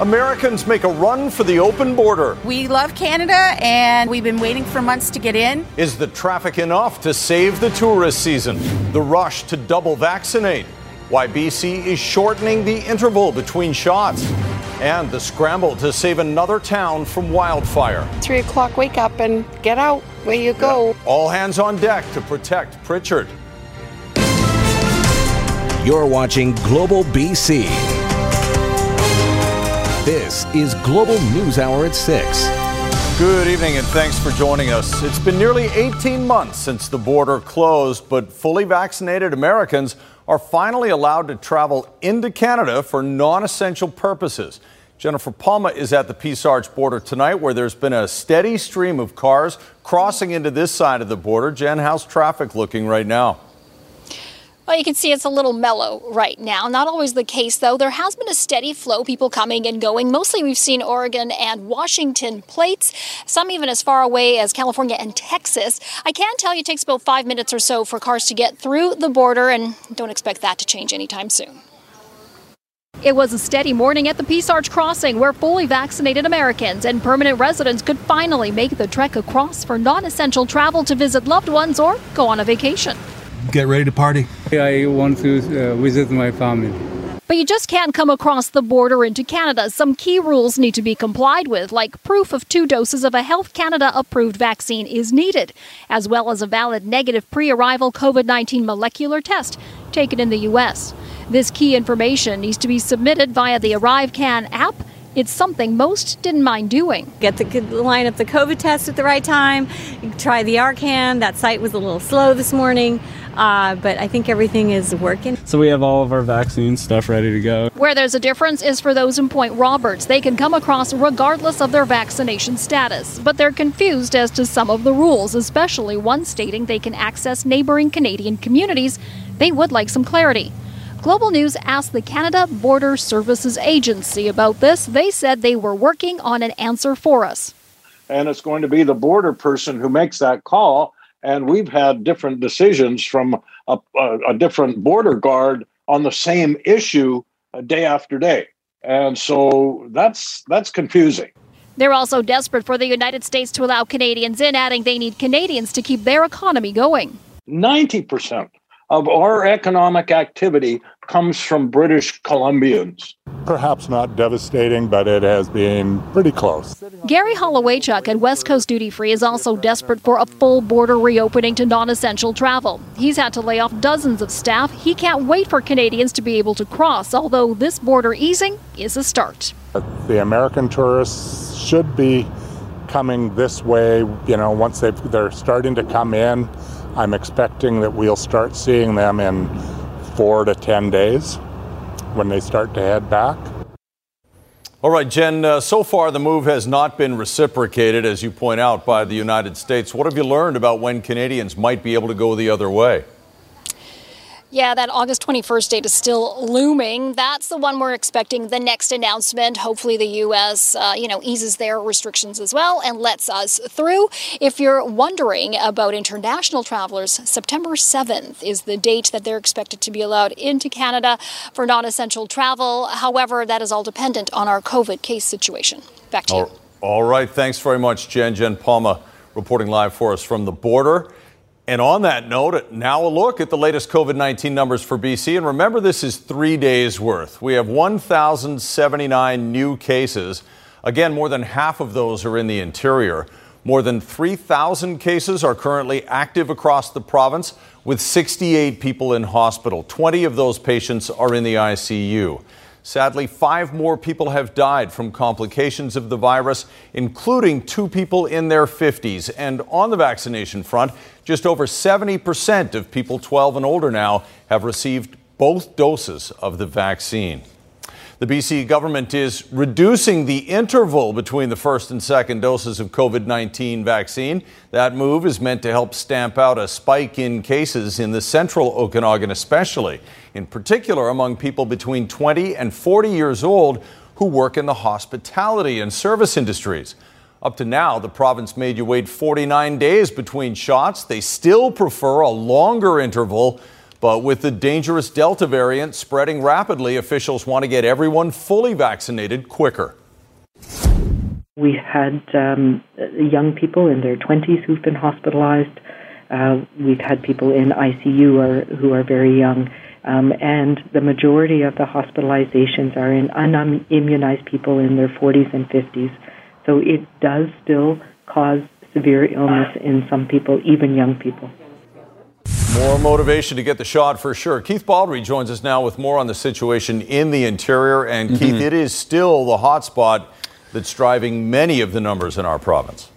Americans make a run for the open border. We love Canada and we've been waiting for months to get in. Is the traffic enough to save the tourist season? The rush to double vaccinate. Why BC is shortening the interval between shots. And the scramble to save another town from wildfire. Three o'clock, wake up and get out. Where you go. All hands on deck to protect Pritchard. You're watching Global BC. This is Global News Hour at 6. Good evening and thanks for joining us. It's been nearly 18 months since the border closed, but fully vaccinated Americans are finally allowed to travel into Canada for non essential purposes. Jennifer Palma is at the Peace Arch border tonight, where there's been a steady stream of cars crossing into this side of the border. Jen, how's traffic looking right now? Well, you can see it's a little mellow right now. Not always the case, though. There has been a steady flow, people coming and going. Mostly we've seen Oregon and Washington plates, some even as far away as California and Texas. I can tell you it takes about five minutes or so for cars to get through the border, and don't expect that to change anytime soon. It was a steady morning at the Peace Arch Crossing where fully vaccinated Americans and permanent residents could finally make the trek across for non essential travel to visit loved ones or go on a vacation get ready to party. I want to uh, visit my family. But you just can't come across the border into Canada. Some key rules need to be complied with, like proof of two doses of a Health Canada approved vaccine is needed, as well as a valid negative pre arrival COVID 19 molecular test taken in the U.S. This key information needs to be submitted via the ArriveCan app it's something most didn't mind doing. Get the line up the COVID test at the right time. Try the Arcan. That site was a little slow this morning, uh, but I think everything is working. So we have all of our vaccine stuff ready to go. Where there's a difference is for those in Point Roberts. They can come across regardless of their vaccination status, but they're confused as to some of the rules, especially one stating they can access neighboring Canadian communities. They would like some clarity. Global News asked the Canada Border Services Agency about this. They said they were working on an answer for us. And it's going to be the border person who makes that call. And we've had different decisions from a, a, a different border guard on the same issue uh, day after day. And so that's that's confusing. They're also desperate for the United States to allow Canadians in, adding they need Canadians to keep their economy going. 90% of our economic activity comes from British Columbians. Perhaps not devastating, but it has been pretty close. Gary Hollowaychuk at West Coast Duty Free is also desperate for a full border reopening to non essential travel. He's had to lay off dozens of staff. He can't wait for Canadians to be able to cross, although this border easing is a start. The American tourists should be coming this way, you know, once they're starting to come in I'm expecting that we'll start seeing them in four to 10 days when they start to head back. All right, Jen, uh, so far the move has not been reciprocated, as you point out, by the United States. What have you learned about when Canadians might be able to go the other way? Yeah, that August 21st date is still looming. That's the one we're expecting the next announcement. Hopefully, the U.S. Uh, you know eases their restrictions as well and lets us through. If you're wondering about international travelers, September 7th is the date that they're expected to be allowed into Canada for non-essential travel. However, that is all dependent on our COVID case situation. Back to you. All right, thanks very much, Jen. Jen Palma reporting live for us from the border. And on that note, now a look at the latest COVID 19 numbers for BC. And remember, this is three days worth. We have 1,079 new cases. Again, more than half of those are in the interior. More than 3,000 cases are currently active across the province, with 68 people in hospital. 20 of those patients are in the ICU. Sadly, five more people have died from complications of the virus, including two people in their 50s. And on the vaccination front, just over 70% of people 12 and older now have received both doses of the vaccine. The BC government is reducing the interval between the first and second doses of COVID 19 vaccine. That move is meant to help stamp out a spike in cases in the central Okanagan, especially, in particular among people between 20 and 40 years old who work in the hospitality and service industries. Up to now, the province made you wait 49 days between shots. They still prefer a longer interval But with the dangerous Delta variant spreading rapidly, officials want to get everyone fully vaccinated quicker. We had um, young people in their 20s who've been hospitalized. Uh, we've had people in ICU who are very young. Um, and the majority of the hospitalizations are in unimmunized people in their 40s and 50s. So it does still cause severe illness in some people, even young people. More motivation to get the shot for sure. Keith Baldrey joins us now with more on the situation in the interior. And mm-hmm. Keith, it is still the hotspot that's driving many of the numbers in our province.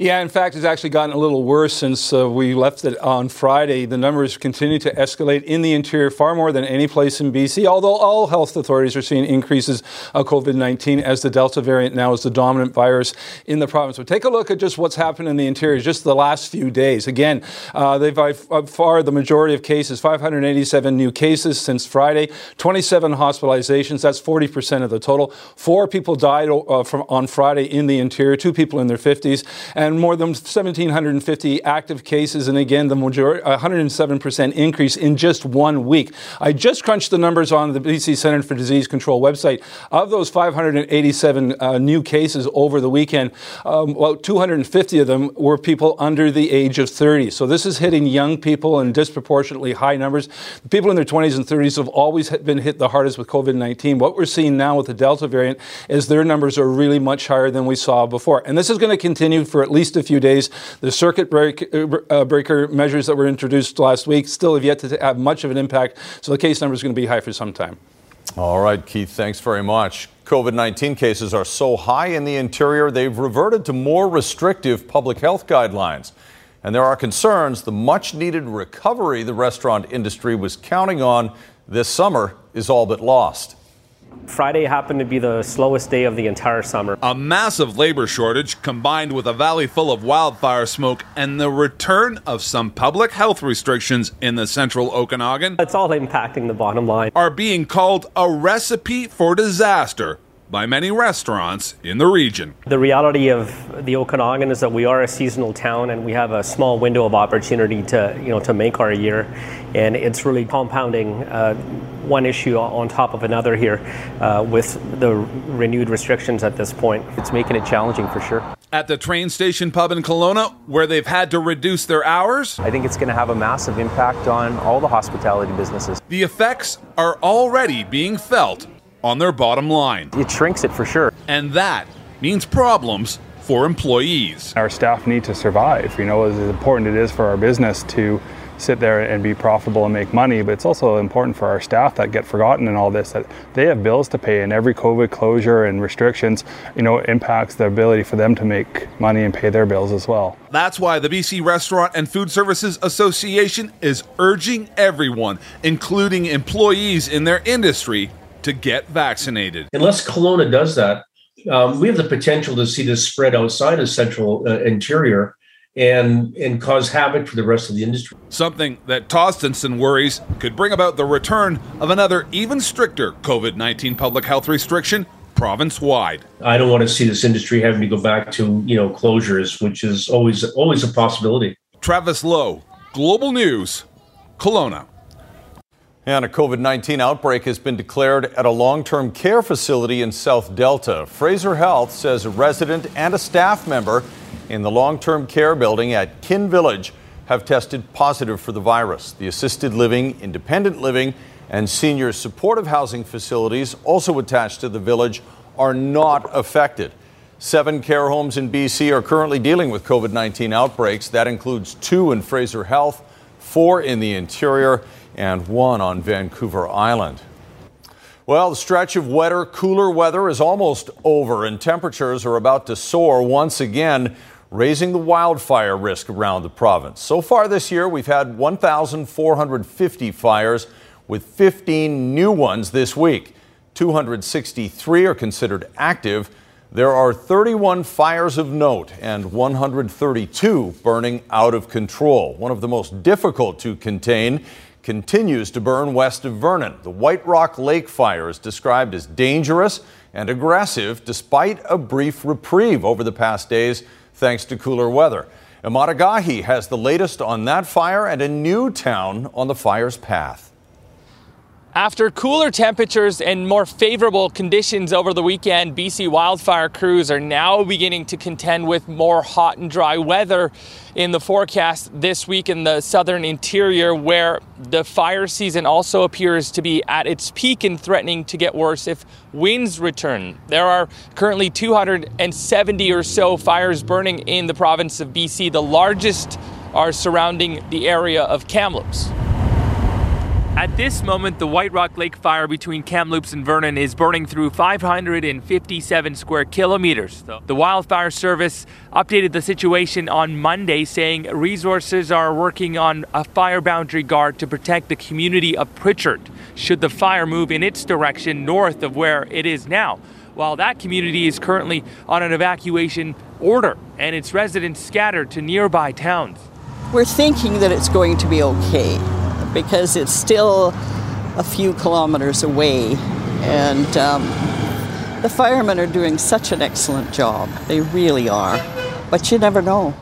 Yeah, in fact, it's actually gotten a little worse since uh, we left it on Friday. The numbers continue to escalate in the interior far more than any place in BC, although all health authorities are seeing increases of COVID 19 as the Delta variant now is the dominant virus in the province. But take a look at just what's happened in the interior just the last few days. Again, uh, they've by far the majority of cases 587 new cases since Friday, 27 hospitalizations. That's 40% of the total. Four people died uh, from, on Friday in the interior, two people in their 50s. And and more than 1,750 active cases, and again, the majority, 107% increase in just one week. I just crunched the numbers on the BC Centre for Disease Control website. Of those 587 uh, new cases over the weekend, um, about 250 of them were people under the age of 30. So this is hitting young people in disproportionately high numbers. People in their 20s and 30s have always been hit the hardest with COVID 19. What we're seeing now with the Delta variant is their numbers are really much higher than we saw before. And this is going to continue for at least least a few days. The circuit break, uh, breaker measures that were introduced last week still have yet to have much of an impact, so the case number is going to be high for some time. All right, Keith, thanks very much. COVID 19 cases are so high in the interior, they've reverted to more restrictive public health guidelines. And there are concerns the much needed recovery the restaurant industry was counting on this summer is all but lost. Friday happened to be the slowest day of the entire summer. A massive labor shortage combined with a valley full of wildfire smoke and the return of some public health restrictions in the central Okanagan. It's all impacting the bottom line. Are being called a recipe for disaster by many restaurants in the region. The reality of the Okanagan is that we are a seasonal town and we have a small window of opportunity to, you know, to make our year. And it's really compounding uh, one issue on top of another here uh, with the renewed restrictions at this point. It's making it challenging for sure. At the train station pub in Kelowna, where they've had to reduce their hours, I think it's going to have a massive impact on all the hospitality businesses. The effects are already being felt on their bottom line. It shrinks it for sure. And that means problems for employees. Our staff need to survive. You know, as important it is for our business to sit there and be profitable and make money, but it's also important for our staff that get forgotten in all this that they have bills to pay and every COVID closure and restrictions, you know, impacts the ability for them to make money and pay their bills as well. That's why the BC Restaurant and Food Services Association is urging everyone, including employees in their industry, to get vaccinated. Unless Kelowna does that, um, we have the potential to see this spread outside of central uh, interior and and cause havoc for the rest of the industry. Something that Tostenson worries could bring about the return of another even stricter COVID-19 public health restriction province wide. I don't want to see this industry having to go back to, you know, closures, which is always always a possibility. Travis Lowe, Global News, Kelowna. And a COVID 19 outbreak has been declared at a long term care facility in South Delta. Fraser Health says a resident and a staff member in the long term care building at Kin Village have tested positive for the virus. The assisted living, independent living, and senior supportive housing facilities also attached to the village are not affected. Seven care homes in BC are currently dealing with COVID 19 outbreaks. That includes two in Fraser Health, four in the interior and one on Vancouver Island. Well, the stretch of wetter, cooler weather is almost over, and temperatures are about to soar once again, raising the wildfire risk around the province. So far this year, we've had 1,450 fires, with 15 new ones this week. 263 are considered active. There are 31 fires of note and 132 burning out of control. One of the most difficult to contain continues to burn west of Vernon. The White Rock Lake fire is described as dangerous and aggressive despite a brief reprieve over the past days thanks to cooler weather. Emad Agahi has the latest on that fire and a new town on the fire's path. After cooler temperatures and more favorable conditions over the weekend, BC wildfire crews are now beginning to contend with more hot and dry weather in the forecast this week in the southern interior, where the fire season also appears to be at its peak and threatening to get worse if winds return. There are currently 270 or so fires burning in the province of BC. The largest are surrounding the area of Kamloops. At this moment, the White Rock Lake fire between Kamloops and Vernon is burning through 557 square kilometers. The Wildfire Service updated the situation on Monday, saying resources are working on a fire boundary guard to protect the community of Pritchard should the fire move in its direction north of where it is now. While that community is currently on an evacuation order and its residents scattered to nearby towns. We're thinking that it's going to be okay because it's still a few kilometers away. And um, the firemen are doing such an excellent job. They really are. But you never know.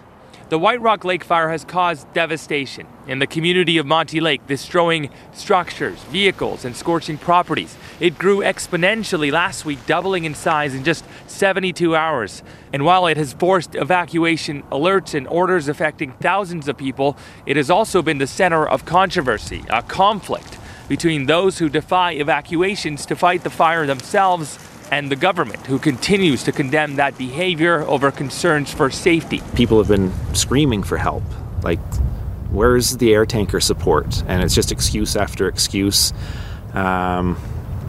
The White Rock Lake fire has caused devastation in the community of Monte Lake, destroying structures, vehicles, and scorching properties. It grew exponentially last week, doubling in size in just 72 hours. And while it has forced evacuation alerts and orders affecting thousands of people, it has also been the center of controversy, a conflict between those who defy evacuations to fight the fire themselves and the government, who continues to condemn that behavior over concerns for safety. People have been screaming for help. Like, where's the air tanker support? And it's just excuse after excuse. Um,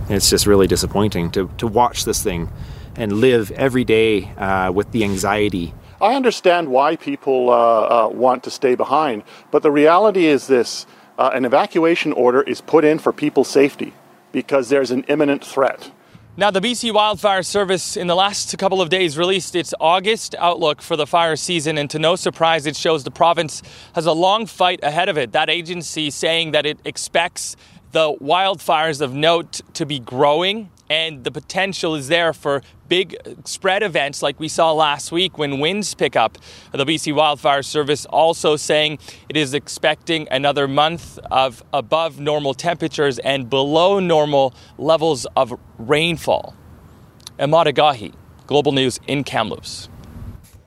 it's just really disappointing to, to watch this thing and live every day uh, with the anxiety. I understand why people uh, uh, want to stay behind, but the reality is this uh, an evacuation order is put in for people's safety because there's an imminent threat. Now, the BC Wildfire Service in the last couple of days released its August outlook for the fire season, and to no surprise, it shows the province has a long fight ahead of it. That agency saying that it expects the wildfires of note to be growing and the potential is there for big spread events like we saw last week when winds pick up. The BC Wildfire Service also saying it is expecting another month of above normal temperatures and below normal levels of rainfall. Emad Agahi, Global News in Kamloops.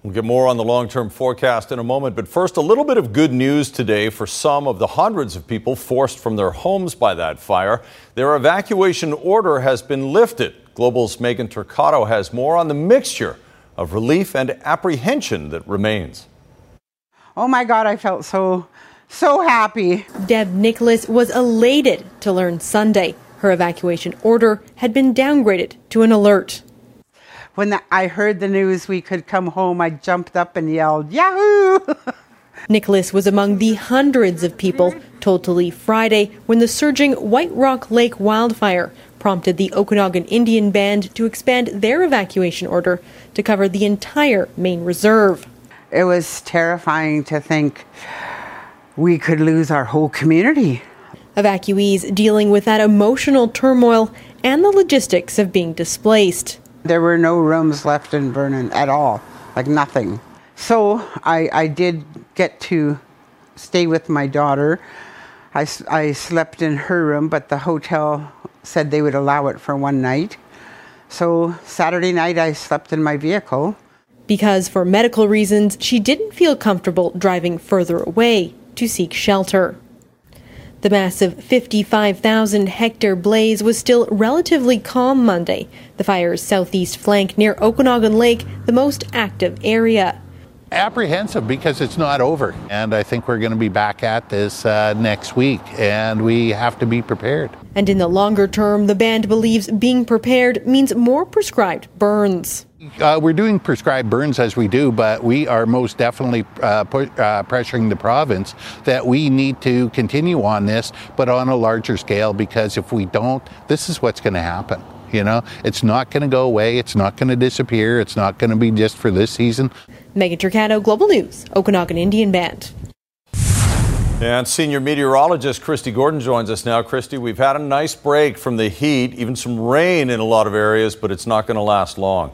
We'll get more on the long term forecast in a moment, but first, a little bit of good news today for some of the hundreds of people forced from their homes by that fire. Their evacuation order has been lifted. Global's Megan Turcato has more on the mixture of relief and apprehension that remains. Oh my God, I felt so, so happy. Deb Nicholas was elated to learn Sunday her evacuation order had been downgraded to an alert when the, I heard the news we could come home, I jumped up and yelled, Yahoo! Nicholas was among the hundreds of people told to leave Friday when the surging White Rock Lake wildfire prompted the Okanagan Indian Band to expand their evacuation order to cover the entire main reserve. It was terrifying to think we could lose our whole community. Evacuees dealing with that emotional turmoil and the logistics of being displaced. There were no rooms left in Vernon at all, like nothing. So I, I did get to stay with my daughter. I, I slept in her room, but the hotel said they would allow it for one night. So Saturday night, I slept in my vehicle. Because for medical reasons, she didn't feel comfortable driving further away to seek shelter. The massive 55,000 hectare blaze was still relatively calm Monday, the fire's southeast flank near Okanagan Lake, the most active area. Apprehensive because it's not over. And I think we're going to be back at this uh, next week, and we have to be prepared. And in the longer term, the band believes being prepared means more prescribed burns. Uh, we're doing prescribed burns as we do, but we are most definitely uh, put, uh, pressuring the province that we need to continue on this, but on a larger scale, because if we don't, this is what's going to happen. You know, it's not going to go away. It's not going to disappear. It's not going to be just for this season. Megan Turcato, Global News, Okanagan Indian Band. And senior meteorologist Christy Gordon joins us now. Christy, we've had a nice break from the heat, even some rain in a lot of areas, but it's not going to last long.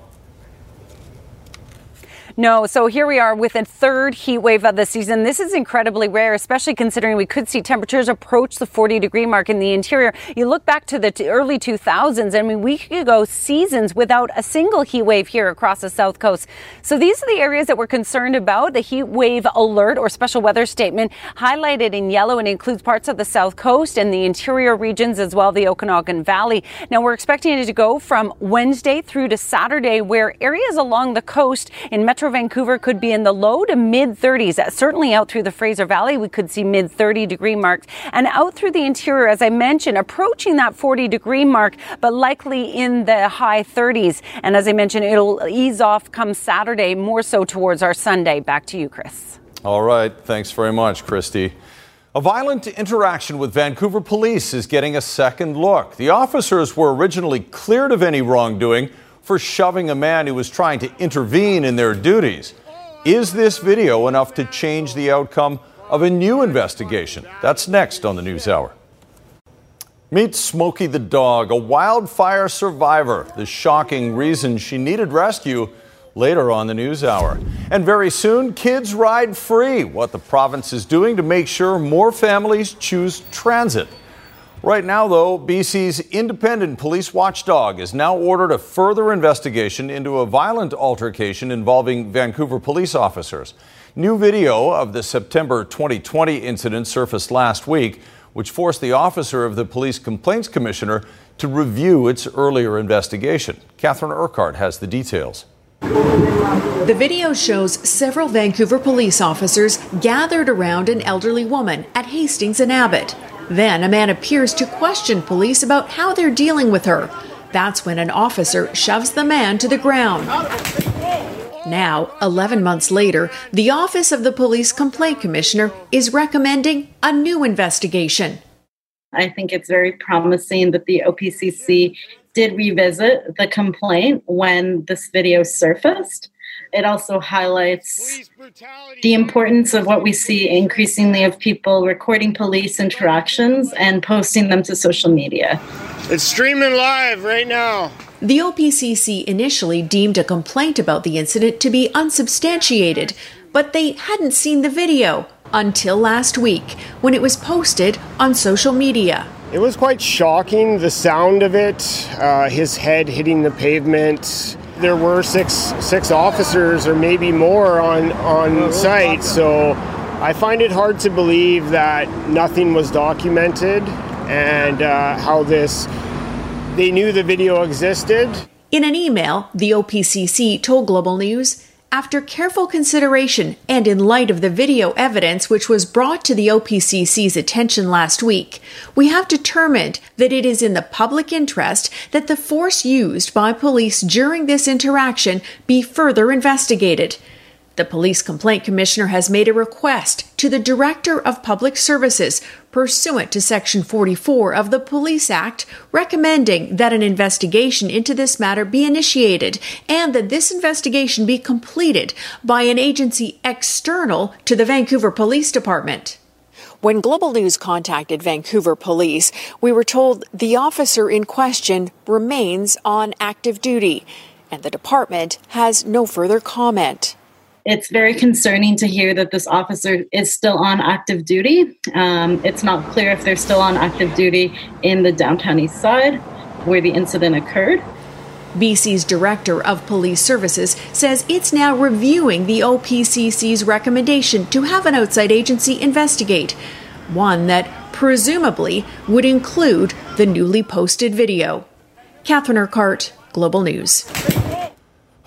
No, so here we are with a third heat wave of the season. This is incredibly rare, especially considering we could see temperatures approach the 40 degree mark in the interior. You look back to the early 2000s, I mean, we could go seasons without a single heat wave here across the south coast. So these are the areas that we're concerned about. The heat wave alert or special weather statement highlighted in yellow and includes parts of the south coast and the interior regions as well, the Okanagan Valley. Now we're expecting it to go from Wednesday through to Saturday, where areas along the coast in Metro Vancouver could be in the low to mid 30s. Uh, certainly out through the Fraser Valley, we could see mid 30 degree marks. And out through the interior, as I mentioned, approaching that 40 degree mark, but likely in the high 30s. And as I mentioned, it'll ease off come Saturday, more so towards our Sunday. Back to you, Chris. All right. Thanks very much, Christy. A violent interaction with Vancouver police is getting a second look. The officers were originally cleared of any wrongdoing for shoving a man who was trying to intervene in their duties. Is this video enough to change the outcome of a new investigation? That's next on the News Hour. Meet Smokey the dog, a wildfire survivor. The shocking reason she needed rescue later on the News Hour. And very soon, kids ride free. What the province is doing to make sure more families choose transit. Right now, though, BC's independent police watchdog has now ordered a further investigation into a violent altercation involving Vancouver police officers. New video of the September 2020 incident surfaced last week, which forced the officer of the Police Complaints Commissioner to review its earlier investigation. Catherine Urquhart has the details. The video shows several Vancouver police officers gathered around an elderly woman at Hastings and Abbott. Then a man appears to question police about how they're dealing with her. That's when an officer shoves the man to the ground. Now, 11 months later, the Office of the Police Complaint Commissioner is recommending a new investigation. I think it's very promising that the OPCC did revisit the complaint when this video surfaced. It also highlights the importance of what we see increasingly of people recording police interactions and posting them to social media. It's streaming live right now. The OPCC initially deemed a complaint about the incident to be unsubstantiated, but they hadn't seen the video until last week when it was posted on social media. It was quite shocking, the sound of it, uh, his head hitting the pavement, there were six six officers or maybe more on on site. So I find it hard to believe that nothing was documented and uh, how this they knew the video existed. In an email, the OPCC told Global News after careful consideration and in light of the video evidence which was brought to the OPCC's attention last week, we have determined that it is in the public interest that the force used by police during this interaction be further investigated. The Police Complaint Commissioner has made a request to the Director of Public Services pursuant to Section 44 of the Police Act, recommending that an investigation into this matter be initiated and that this investigation be completed by an agency external to the Vancouver Police Department. When Global News contacted Vancouver Police, we were told the officer in question remains on active duty, and the department has no further comment it's very concerning to hear that this officer is still on active duty. Um, it's not clear if they're still on active duty in the downtown east side where the incident occurred. BC's Director of Police Services says it's now reviewing the OPCC's recommendation to have an outside agency investigate, one that presumably would include the newly posted video. Catherine Urquhart, Global News.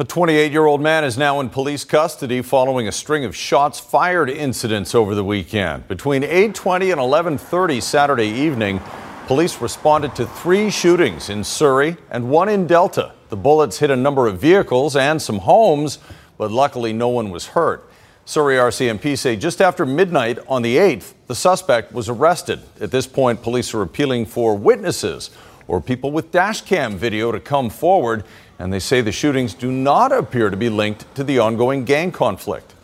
A 28 year old man is now in police custody following a string of shots fired incidents over the weekend. Between 8:20 and 11:30 Saturday evening, police responded to three shootings in Surrey and one in Delta. The bullets hit a number of vehicles and some homes, but luckily no one was hurt. Surrey RCMP say just after midnight on the 8th, the suspect was arrested. At this point, police are appealing for witnesses or people with dashcam video to come forward and they say the shootings do not appear to be linked to the ongoing gang conflict.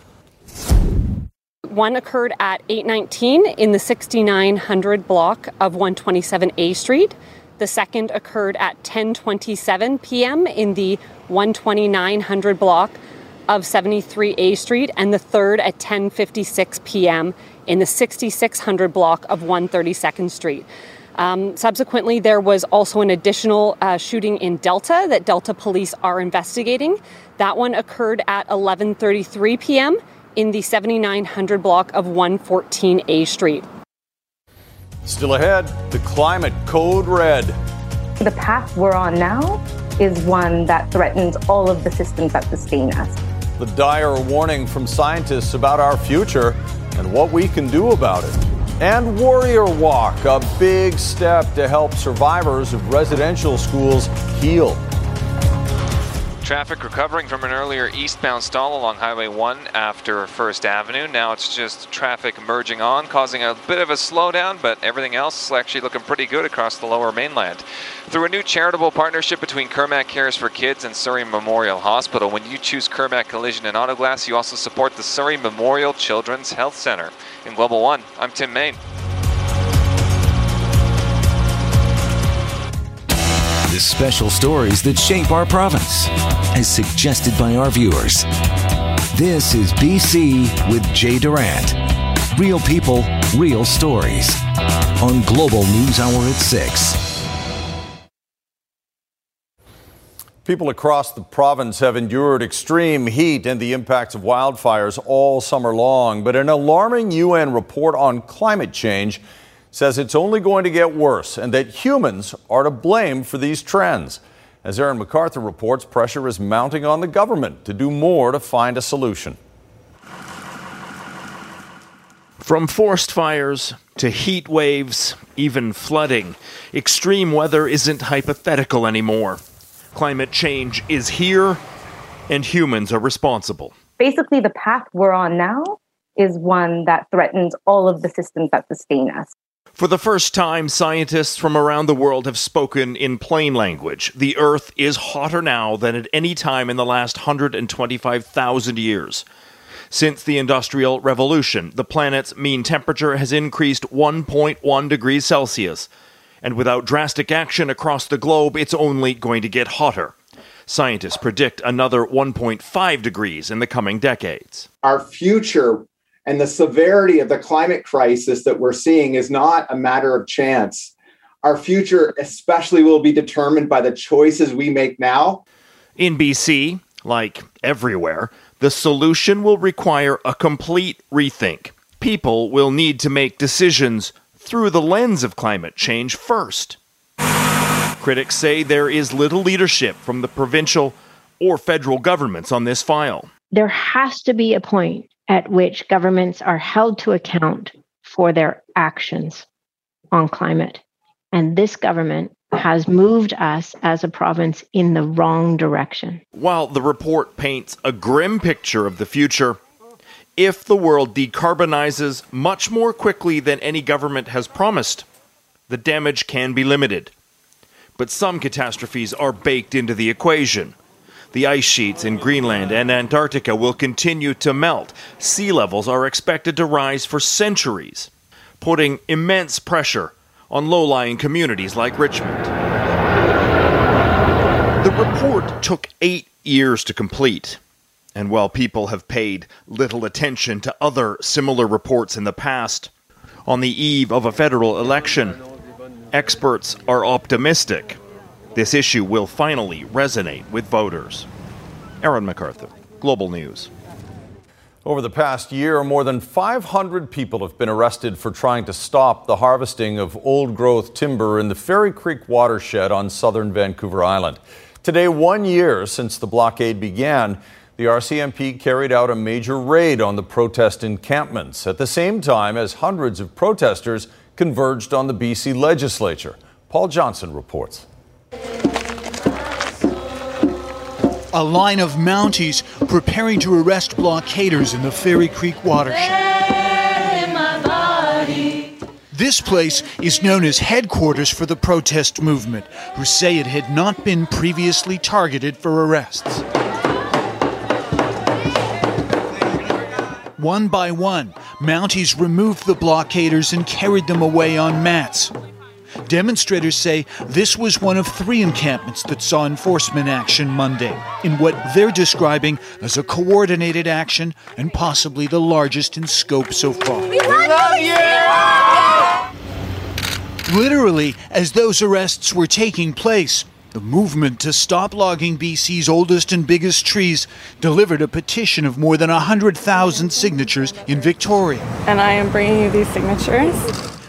One occurred at 819 in the 6900 block of 127A Street. The second occurred at 10:27 p.m. in the 12900 block of 73A Street and the third at 10:56 p.m. in the 6600 block of 132nd Street. Um, subsequently, there was also an additional uh, shooting in Delta that Delta police are investigating. That one occurred at 11:33 p.m. in the 7900 block of 114A Street. Still ahead, the climate code red. The path we're on now is one that threatens all of the systems that sustain us. The dire warning from scientists about our future and what we can do about it. And Warrior Walk, a big step to help survivors of residential schools heal. Traffic recovering from an earlier eastbound stall along Highway 1 after First Avenue. Now it's just traffic merging on, causing a bit of a slowdown, but everything else is actually looking pretty good across the lower mainland. Through a new charitable partnership between Kermac Cares for Kids and Surrey Memorial Hospital, when you choose Kermac Collision and Auto Glass, you also support the Surrey Memorial Children's Health Center. In Global One, I'm Tim Main. The special stories that shape our province, as suggested by our viewers. This is BC with Jay Durant. Real people, real stories. On Global News Hour at 6. People across the province have endured extreme heat and the impacts of wildfires all summer long. But an alarming UN report on climate change says it's only going to get worse and that humans are to blame for these trends. As Aaron McArthur reports, pressure is mounting on the government to do more to find a solution. From forest fires to heat waves, even flooding, extreme weather isn't hypothetical anymore. Climate change is here, and humans are responsible. Basically, the path we're on now is one that threatens all of the systems that sustain us. For the first time, scientists from around the world have spoken in plain language. The Earth is hotter now than at any time in the last 125,000 years. Since the Industrial Revolution, the planet's mean temperature has increased 1.1 degrees Celsius. And without drastic action across the globe, it's only going to get hotter. Scientists predict another 1.5 degrees in the coming decades. Our future and the severity of the climate crisis that we're seeing is not a matter of chance. Our future, especially, will be determined by the choices we make now. In BC, like everywhere, the solution will require a complete rethink. People will need to make decisions through the lens of climate change first. Critics say there is little leadership from the provincial or federal governments on this file. There has to be a point at which governments are held to account for their actions on climate. And this government has moved us as a province in the wrong direction. While the report paints a grim picture of the future, if the world decarbonizes much more quickly than any government has promised, the damage can be limited. But some catastrophes are baked into the equation. The ice sheets in Greenland and Antarctica will continue to melt. Sea levels are expected to rise for centuries, putting immense pressure on low lying communities like Richmond. The report took eight years to complete. And while people have paid little attention to other similar reports in the past, on the eve of a federal election, experts are optimistic this issue will finally resonate with voters. Aaron McArthur, Global News. Over the past year, more than 500 people have been arrested for trying to stop the harvesting of old growth timber in the Fairy Creek watershed on southern Vancouver Island. Today, one year since the blockade began, the RCMP carried out a major raid on the protest encampments at the same time as hundreds of protesters converged on the BC legislature. Paul Johnson reports. A line of Mounties preparing to arrest blockaders in the Fairy Creek watershed. This place is known as headquarters for the protest movement, who say it had not been previously targeted for arrests. One by one, Mounties removed the blockaders and carried them away on mats. Demonstrators say this was one of three encampments that saw enforcement action Monday in what they're describing as a coordinated action and possibly the largest in scope so far. We love you! Literally, as those arrests were taking place, the movement to stop logging BC's oldest and biggest trees delivered a petition of more than 100,000 signatures in Victoria. And I am bringing you these signatures.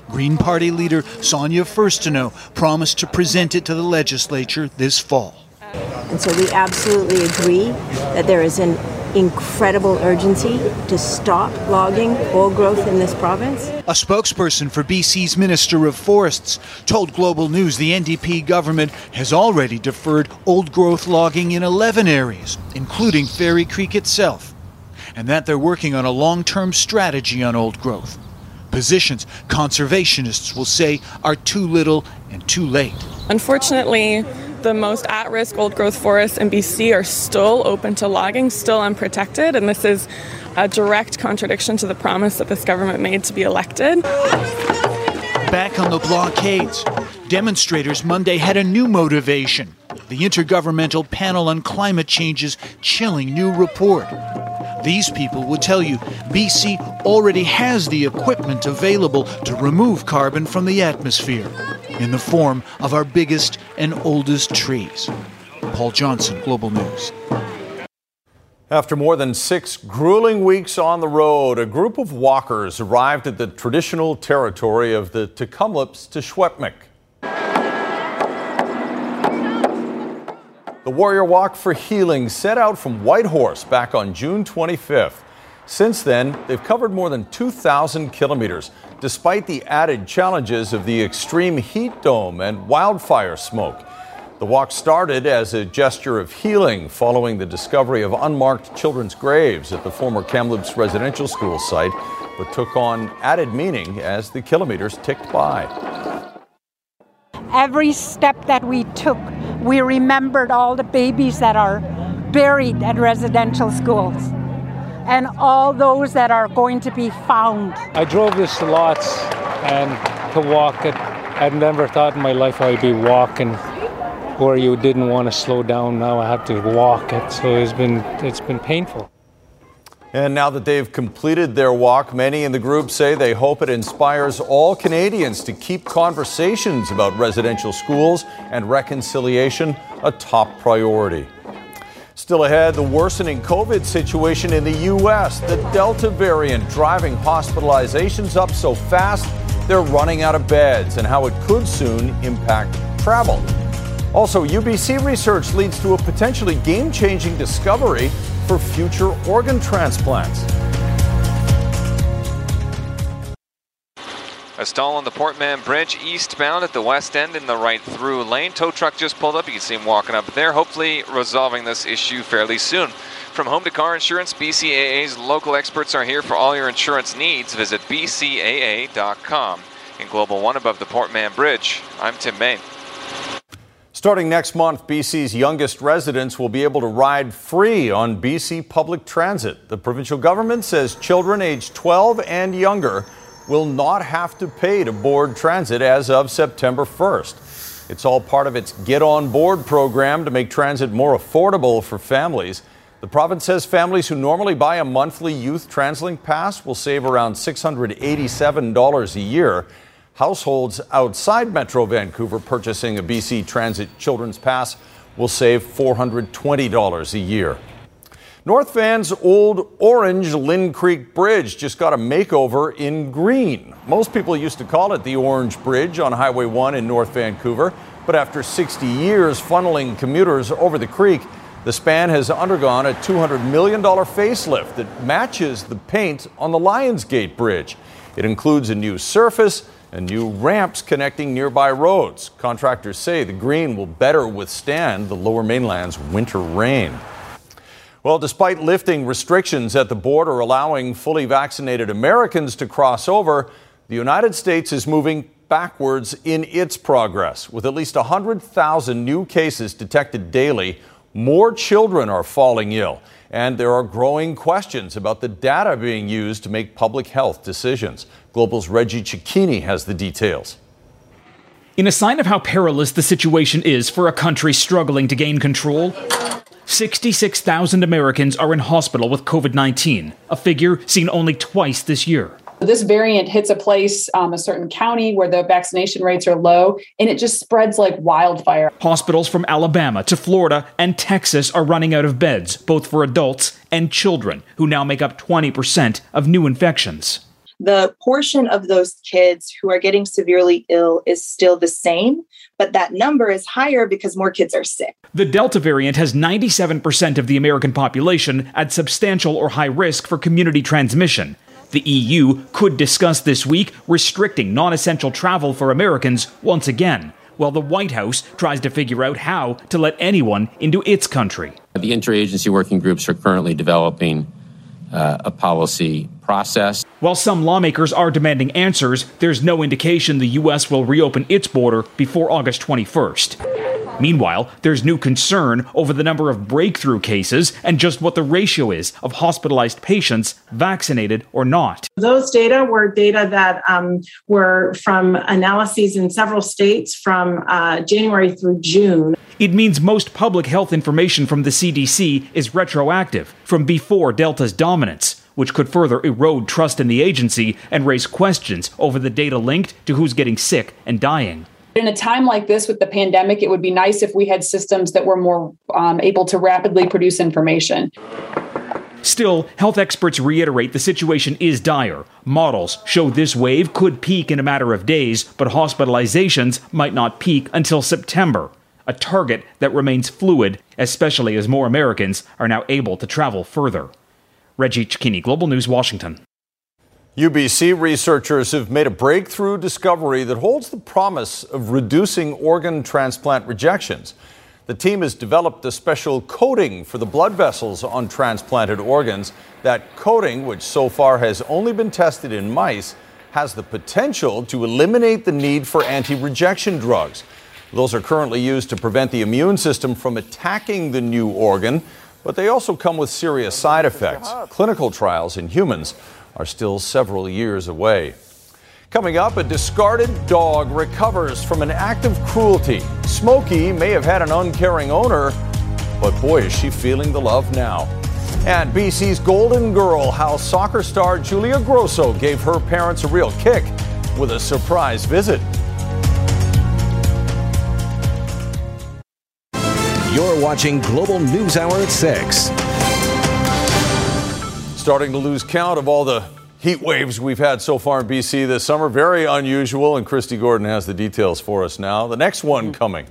Green Party leader Sonia Furstenau promised to present it to the legislature this fall. And so we absolutely agree that there is an incredible urgency to stop logging old growth in this province. A spokesperson for BC's Minister of Forests told Global News the NDP government has already deferred old growth logging in 11 areas, including Fairy Creek itself, and that they're working on a long term strategy on old growth. Positions conservationists will say are too little and too late. Unfortunately, the most at risk old growth forests in BC are still open to logging, still unprotected, and this is a direct contradiction to the promise that this government made to be elected. Back on the blockades, demonstrators Monday had a new motivation the Intergovernmental Panel on Climate Change's chilling new report. These people will tell you BC already has the equipment available to remove carbon from the atmosphere in the form of our biggest and oldest trees. Paul Johnson, Global News. After more than six grueling weeks on the road, a group of walkers arrived at the traditional territory of the Tk'emlúps te Secwépemc. The Warrior Walk for Healing set out from Whitehorse back on June 25th. Since then, they've covered more than 2,000 kilometers, despite the added challenges of the extreme heat dome and wildfire smoke. The walk started as a gesture of healing following the discovery of unmarked children's graves at the former Kamloops residential school site, but took on added meaning as the kilometers ticked by. Every step that we took, we remembered all the babies that are buried at residential schools and all those that are going to be found. I drove this lots and to walk it. I'd never thought in my life I'd be walking where you didn't want to slow down. Now I have to walk it, so it's been it's been painful. And now that they've completed their walk, many in the group say they hope it inspires all Canadians to keep conversations about residential schools and reconciliation a top priority. Still ahead, the worsening COVID situation in the U.S., the Delta variant driving hospitalizations up so fast they're running out of beds, and how it could soon impact travel. Also, UBC research leads to a potentially game changing discovery for future organ transplants. A stall on the Port Mann Bridge eastbound at the west end in the right through lane. Tow truck just pulled up. You can see him walking up there, hopefully resolving this issue fairly soon. From home to car insurance, BCAA's local experts are here for all your insurance needs. Visit bcaa.com. In Global One above the Port Mann Bridge, I'm Tim Main. Starting next month, BC's youngest residents will be able to ride free on BC public transit. The provincial government says children aged 12 and younger will not have to pay to board transit as of September 1st. It's all part of its Get On Board program to make transit more affordable for families. The province says families who normally buy a monthly youth TransLink pass will save around $687 a year. Households outside Metro Vancouver purchasing a BC Transit Children's Pass will save $420 a year. North Van's old orange Lynn Creek Bridge just got a makeover in green. Most people used to call it the Orange Bridge on Highway 1 in North Vancouver, but after 60 years funneling commuters over the creek, the span has undergone a $200 million facelift that matches the paint on the Lionsgate Bridge. It includes a new surface and new ramps connecting nearby roads. Contractors say the green will better withstand the lower mainland's winter rain. Well, despite lifting restrictions at the border allowing fully vaccinated Americans to cross over, the United States is moving backwards in its progress. With at least 100,000 new cases detected daily, more children are falling ill, and there are growing questions about the data being used to make public health decisions. Global's Reggie Cecchini has the details. In a sign of how perilous the situation is for a country struggling to gain control, 66,000 Americans are in hospital with COVID 19, a figure seen only twice this year. This variant hits a place, um, a certain county where the vaccination rates are low, and it just spreads like wildfire. Hospitals from Alabama to Florida and Texas are running out of beds, both for adults and children, who now make up 20% of new infections the portion of those kids who are getting severely ill is still the same, but that number is higher because more kids are sick. The Delta variant has 97% of the American population at substantial or high risk for community transmission. The EU could discuss this week restricting non essential travel for Americans once again, while the White House tries to figure out how to let anyone into its country. The interagency working groups are currently developing uh, a policy process. While some lawmakers are demanding answers, there's no indication the U.S. will reopen its border before August 21st. Meanwhile, there's new concern over the number of breakthrough cases and just what the ratio is of hospitalized patients, vaccinated or not. Those data were data that um, were from analyses in several states from uh, January through June. It means most public health information from the CDC is retroactive from before Delta's dominance, which could further erode trust in the agency and raise questions over the data linked to who's getting sick and dying. In a time like this with the pandemic, it would be nice if we had systems that were more um, able to rapidly produce information. Still, health experts reiterate the situation is dire. Models show this wave could peak in a matter of days, but hospitalizations might not peak until September a target that remains fluid, especially as more Americans are now able to travel further. Reggie Cecchini, Global News, Washington. UBC researchers have made a breakthrough discovery that holds the promise of reducing organ transplant rejections. The team has developed a special coating for the blood vessels on transplanted organs. That coating, which so far has only been tested in mice, has the potential to eliminate the need for anti rejection drugs. Those are currently used to prevent the immune system from attacking the new organ, but they also come with serious side effects. Clinical trials in humans are still several years away. Coming up, a discarded dog recovers from an act of cruelty. Smokey may have had an uncaring owner, but boy, is she feeling the love now. And BC's Golden Girl, how soccer star Julia Grosso gave her parents a real kick with a surprise visit. You're watching Global News Hour at 6. Starting to lose count of all the heat waves we've had so far in BC this summer. Very unusual, and Kristi Gordon has the details for us now. The next one coming.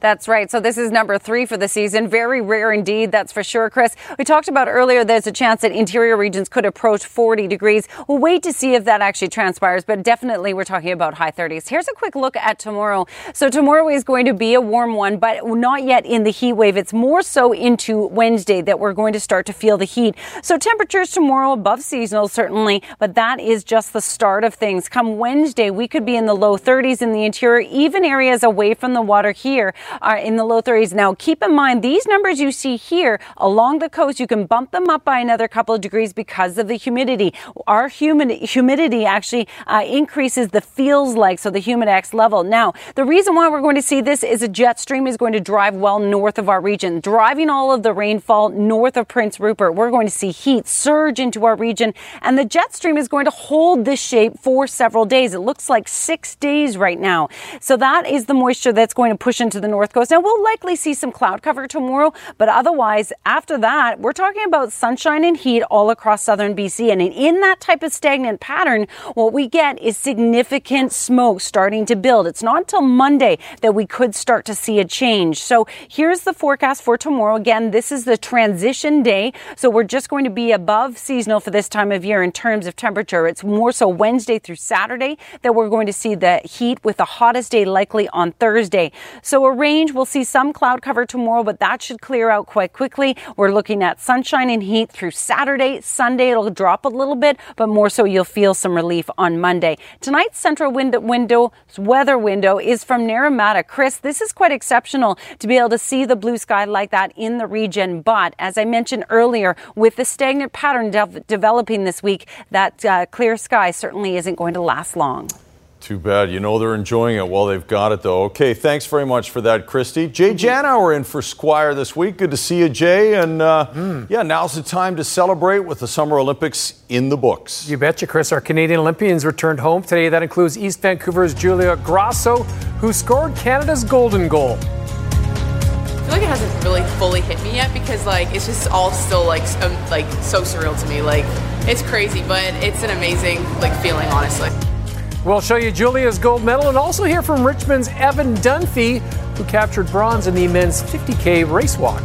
That's right. So this is number three for the season. Very rare indeed, that's for sure, Chris. We talked about earlier there's a chance that interior regions could approach 40 degrees. We'll wait to see if that actually transpires, but definitely we're talking about high 30s. Here's a quick look at tomorrow. So tomorrow is going to be a warm one, but not yet in the heat wave. It's more so into Wednesday that we're going to start to feel the heat. So temperatures tomorrow above seasonal, certainly, but that is just the start of things. Come Wednesday, we could be in the low 30s in the interior, even areas away from the water here are in the low 30s. Now, keep in mind these numbers you see here along the coast, you can bump them up by another couple of degrees because of the humidity. Our humid, humidity actually uh, increases the feels like, so the humidex level. Now, the reason why we're going to see this is a jet stream is going to drive well north of our region, driving all of the rainfall north of Prince Rupert. We're going to see heat surge into our region, and the jet stream is going to hold this shape for several days. It looks like six days right now. So that is the moisture that's going to push into the north coast. Now, we'll likely see some cloud cover tomorrow, but otherwise, after that, we're talking about sunshine and heat all across southern BC. And in that type of stagnant pattern, what we get is significant smoke starting to build. It's not until Monday that we could start to see a change. So here's the forecast for tomorrow. Again, this is the transition day. So we're just going to be above seasonal for this time of year in terms of temperature. It's more so Wednesday through Saturday that we're going to see the heat with the hottest day likely on Thursday. So a range We'll see some cloud cover tomorrow, but that should clear out quite quickly. We're looking at sunshine and heat through Saturday. Sunday, it'll drop a little bit, but more so you'll feel some relief on Monday. Tonight's central window, window weather window is from Naramata. Chris, this is quite exceptional to be able to see the blue sky like that in the region. But as I mentioned earlier, with the stagnant pattern de- developing this week, that uh, clear sky certainly isn't going to last long. Too bad. You know they're enjoying it while they've got it, though. Okay, thanks very much for that, Kristi. Jay Janower in for Squire this week. Good to see you, Jay. And uh, mm. yeah, now's the time to celebrate with the Summer Olympics in the books. You betcha, Chris. Our Canadian Olympians returned home today. That includes East Vancouver's Julia Grosso, who scored Canada's golden goal. I feel like it hasn't really fully hit me yet because like it's just all still like um, like so surreal to me. Like it's crazy, but it's an amazing like feeling, honestly. We'll show you Julia's gold medal and also hear from Richmond's Evan Dunphy, who captured bronze in the men's 50K race walk.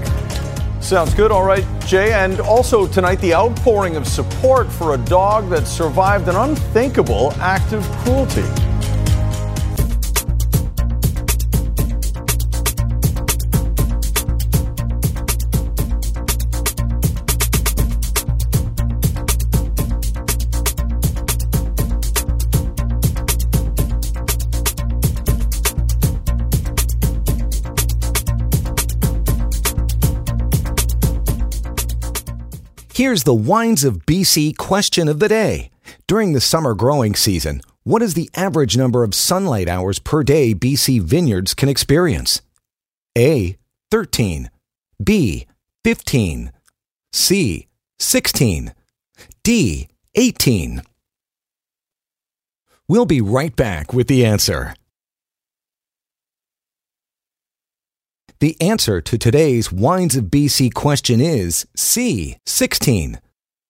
Sounds good. All right, Jay. And also tonight, the outpouring of support for a dog that survived an unthinkable act of cruelty. Here's the Wines of BC question of the day. During the summer growing season, what is the average number of sunlight hours per day BC vineyards can experience? A. 13. B. 15. C. 16. D. 18. We'll be right back with the answer. The answer to today's Wines of BC question is C, 16.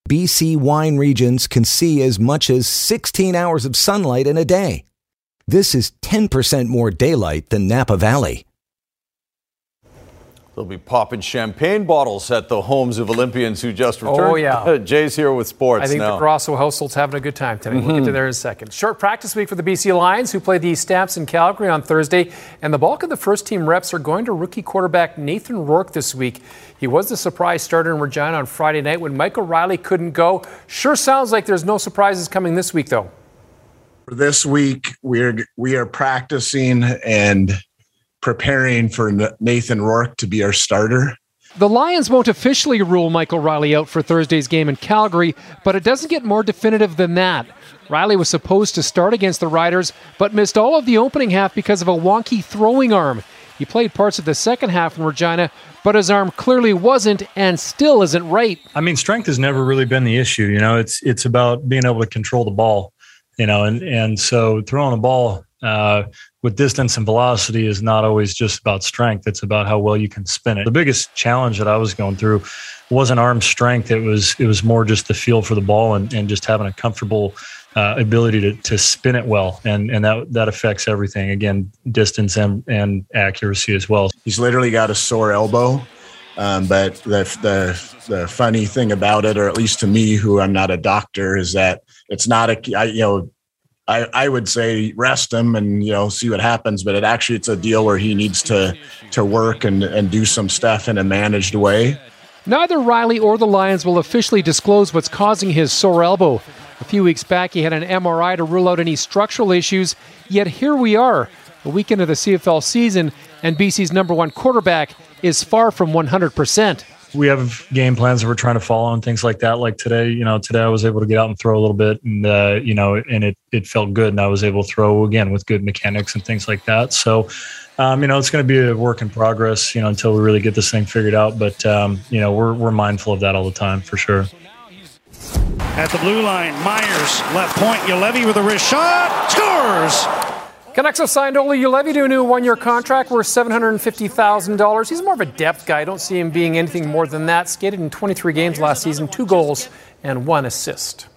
BC wine regions can see as much as 16 hours of sunlight in a day. This is 10% more daylight than Napa Valley. They'll be popping champagne bottles at the homes of Olympians who just returned. Oh, yeah. Jay's here with sports I think now. the Grosso household's having a good time today. Mm-hmm. We'll get to mm-hmm. there in a second. Short practice week for the BC Lions, who play the Stamps in Calgary on Thursday. And the bulk of the first team reps are going to rookie quarterback Nathan Rourke this week. He was the surprise starter in Regina on Friday night when Michael Reilly couldn't go. Sure sounds like there's no surprises coming this week, though. For this week, we're we are practicing and preparing for Nathan Rourke to be our starter. The Lions won't officially rule Michael Reilly out for Thursday's game in Calgary, but it doesn't get more definitive than that. Reilly was supposed to start against the Riders, but missed all of the opening half because of a wonky throwing arm. He played parts of the second half in Regina, but his arm clearly wasn't and still isn't right. I mean, strength has never really been the issue. You know, it's it's about being able to control the ball. You know, and and so throwing the ball uh, with distance and velocity is not always just about strength. It's about how well you can spin it. The biggest challenge that I was going through wasn't arm strength. It was it was more just the feel for the ball and, and just having a comfortable uh, ability to, to spin it well, and and that that affects everything. Again, distance and and accuracy as well. He's literally got a sore elbow. Um, but the, the the funny thing about it, or at least to me, who I'm not a doctor, is that it's not a I, you know I, I would say rest him and you know see what happens. But it actually it's a deal where he needs to to work and, and do some stuff in a managed way. Neither Reilly or the Lions will officially disclose what's causing his sore elbow. A few weeks back, he had an MRI to rule out any structural issues. Yet here we are, a week into the CFL season, and BC's number one quarterback is far from 100% we have game plans that we're trying to follow and things like that. Like today, you know, today I was able to get out and throw a little bit, and uh, you know, and it it felt good, and I was able to throw again with good mechanics and things like that. So, um, you know, it's going to be a work in progress, you know, until we really get this thing figured out. But um, you know, we're we're mindful of that all the time for sure. At the blue line, Myers left point. Juolevi with a wrist shot scores. Have signed Olli Juolevi to a new one-year contract worth $750,000. He's more of a depth guy. I don't see him being anything more than that. Skated in 23 games last season, two goals and one assist.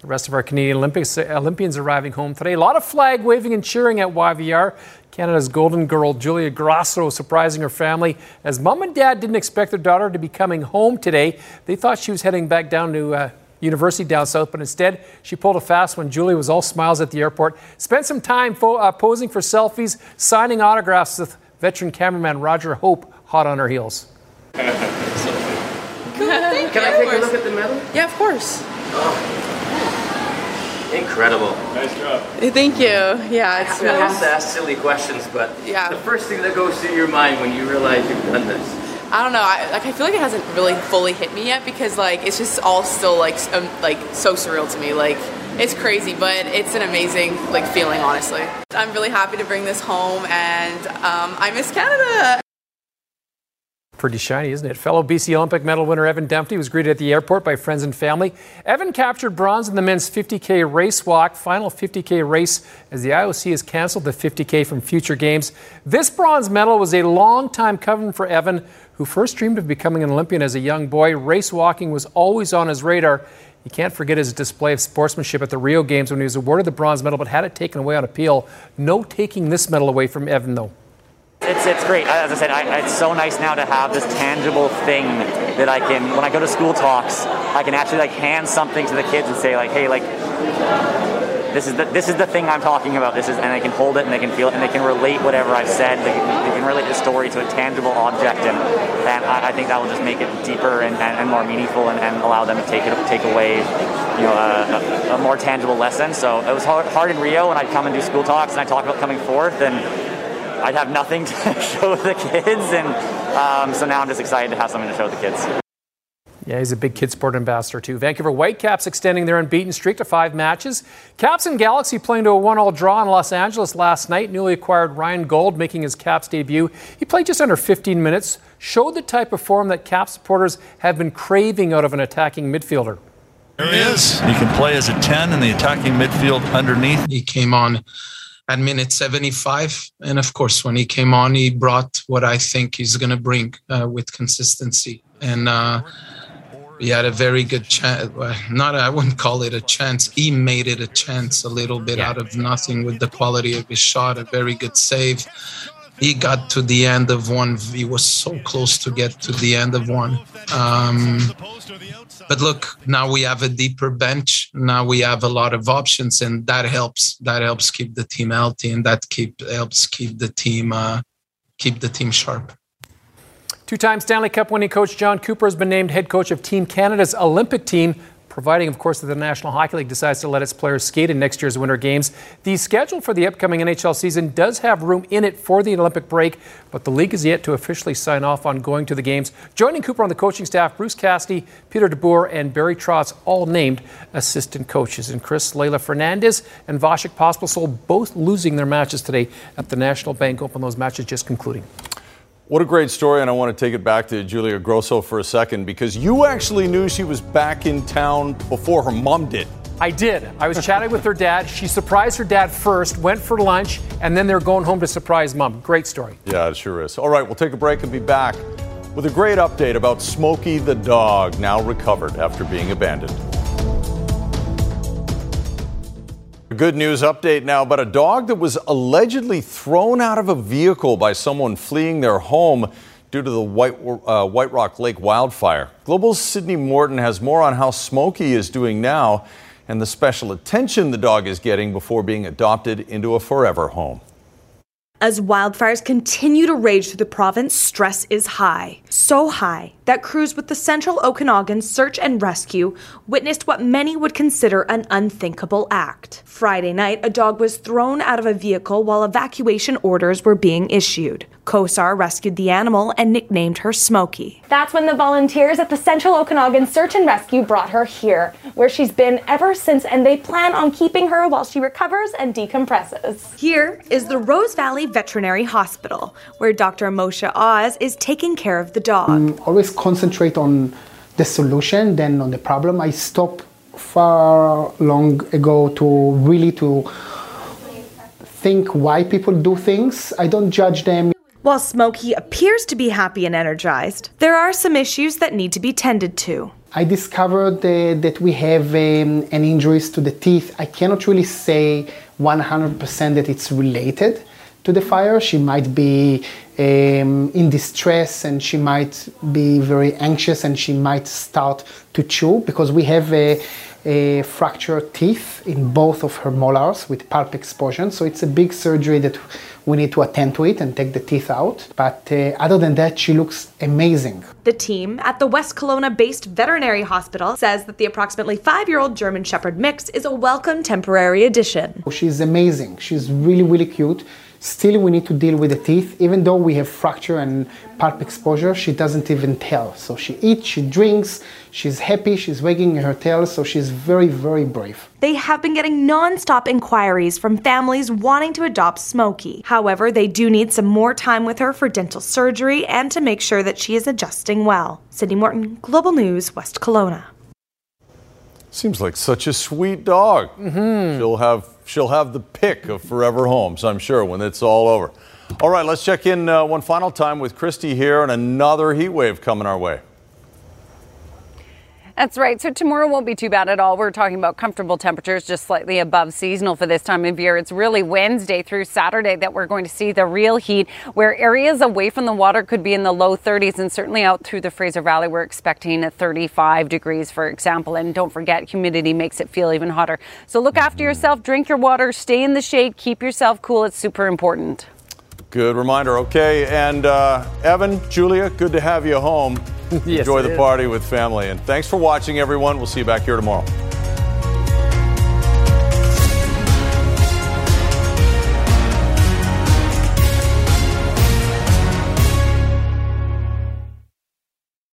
The rest of our Canadian Olympics, Olympians arriving home today. A lot of flag waving and cheering at YVR. Canada's golden girl, Julia Grosso, surprising her family as mom and dad didn't expect their daughter to be coming home today. They thought she was heading back down to uh, University down south, but instead she pulled a fast one. Julie was all smiles at the airport. Spent some time fo- uh, posing for selfies, signing autographs with veteran cameraman Roger Hope hot on her heels. cool, Can I take a look at the medal? Yeah, of course. Oh. Incredible. Nice job. Thank you. Yeah, it's. I have to ask silly questions, but yeah. the first thing that goes through your mind when you realize you've done this. I don't know. I, like I feel like it hasn't really fully hit me yet because like it's just all still like um, like so surreal to me. Like it's crazy, but it's an amazing like feeling, honestly. I'm really happy to bring this home, and um, I miss Canada. Pretty shiny, isn't it? Fellow BC Olympic medal winner Evan Dunphy was greeted at the airport by friends and family. Evan captured bronze in the men's 50K race walk, final 50K race, as the IOC has canceled the 50K from future games. This bronze medal was a long time coming for Evan, who first dreamed of becoming an Olympian as a young boy. Race walking was always on his radar. You can't forget his display of sportsmanship at the Rio Games when he was awarded the bronze medal but had it taken away on appeal. No taking this medal away from Evan, though. It's, it's great. As I said, I, it's so nice now to have this tangible thing that I can, when I go to school talks, I can actually like hand something to the kids and say like, hey, like, this is the this is the thing I'm talking about. This is, and they can hold it and they can feel it and they can relate whatever I've said. They can, they can relate the story to a tangible object, and, I, I think that will just make it deeper and, and, and more meaningful and, and, allow them to take it take away, you know, a, a, a more tangible lesson. So it was hard, hard in Rio when I'd come and do school talks and I talk about coming forth and I'd have nothing to show the kids, and um, so now I'm just excited to have something to show the kids. Yeah, he's a big kid sport ambassador too. Vancouver Whitecaps extending their unbeaten streak to five matches. Caps and Galaxy playing to a one-all draw in Los Angeles last night. Newly acquired Ryan Gauld making his Caps debut. He played just under 15 minutes, showed the type of form that Caps supporters have been craving out of an attacking midfielder. There he is. He can play as a 10 in the attacking midfield underneath. He came on at minute 75. And of course, when he came on, he brought what I think he's going to bring uh, with consistency. And uh, he had a very good chance. Not, I wouldn't call it a chance. He made it a chance a little bit yeah. out of nothing with the quality of his shot, a very good save. He got to the end of one. He was so close to get to the end of one. Um, but look, now we have a deeper bench. Now we have a lot of options, and that helps. That helps keep the team healthy, and that keep helps keep the team uh, keep the team sharp. Two-time Stanley Cup winning coach Jon Cooper has been named head coach of Team Canada's Olympic team providing, of course, that the National Hockey League decides to let its players skate in next year's Winter Games. The schedule for the upcoming NHL season does have room in it for the Olympic break, but the league is yet to officially sign off on going to the games. Joining Cooper on the coaching staff, Bruce Cassidy, Peter DeBoer, and Barry Trotz, all named assistant coaches. And Chris Leylah Fernandez and Vasek Pospisil both losing their matches today at the National Bank Open. Those matches just concluding. What a great story, and I want to take it back to Julia Grosso for a second because you actually knew she was back in town before her mom did. I did. I was chatting with her dad. She surprised her dad first, went for lunch, and then they're going home to surprise mom. Great story. Yeah, it sure is. All right, we'll take a break and be back with a great update about Smokey the dog, now recovered after being abandoned. Good news update now about a dog that was allegedly thrown out of a vehicle by someone fleeing their home due to the White, uh, White Rock Lake wildfire. Global's Sydney Morton has more on how Smokey is doing now and the special attention the dog is getting before being adopted into a forever home. As wildfires continue to rage through the province, stress is high. So high that crews with the Central Okanagan Search and Rescue witnessed what many would consider an unthinkable act. Friday night, a dog was thrown out of a vehicle while evacuation orders were being issued. COSAR rescued the animal and nicknamed her Smokey. That's when the volunteers at the Central Okanagan Search and Rescue brought her here, where she's been ever since, and they plan on keeping her while she recovers and decompresses. Here is the Rose Valley Veterinary Hospital, where Dr. Moshe Oz is taking care of the dog. Mm, always concentrate on the solution than on the problem. I stopped far long ago to really to think why people do things. I don't judge them. While Smokey appears to be happy and energized, there are some issues that need to be tended to. I discovered uh, that we have um, an injuries to the teeth. I cannot really say 100% that it's related to the fire. She might be um, in distress and she might be very anxious and she might start to chew because we have a, a fractured teeth in both of her molars with pulp exposure. So it's a big surgery that we need to attend to it and take the teeth out. But uh, other than that, she looks amazing. The team at the West Kelowna based veterinary hospital says that the approximately five year old German Shepherd mix is a welcome temporary addition. She's amazing. She's really, really cute. Still, we need to deal with the teeth. Even though we have fracture and pulp exposure, she doesn't even tell. So she eats, she drinks, she's happy, she's wagging her tail, so she's very, very brave. They have been getting non-stop inquiries from families wanting to adopt Smokey. However, they do need some more time with her for dental surgery and to make sure that she is adjusting well. Sydney Morton, Global News, West Kelowna. Seems like such a sweet dog. Mm-hmm. She'll have she'll have the pick of forever homes, I'm sure, when it's all over. All right, let's check in uh, one final time with Kristi here and another heat wave coming our way. That's right. So tomorrow won't be too bad at all. We're talking about comfortable temperatures, just slightly above seasonal for this time of year. It's really Wednesday through Saturday that we're going to see the real heat, where areas away from the water could be in the low 30s, and certainly out through the Fraser Valley, we're expecting 35 degrees, for example. And don't forget, humidity makes it feel even hotter. So look after yourself, drink your water, stay in the shade, keep yourself cool. It's super important. Good reminder. Okay, and uh, Evan, Julia, good to have you home. Yes, Enjoy the is. party with family. And thanks for watching, everyone. We'll see you back here tomorrow.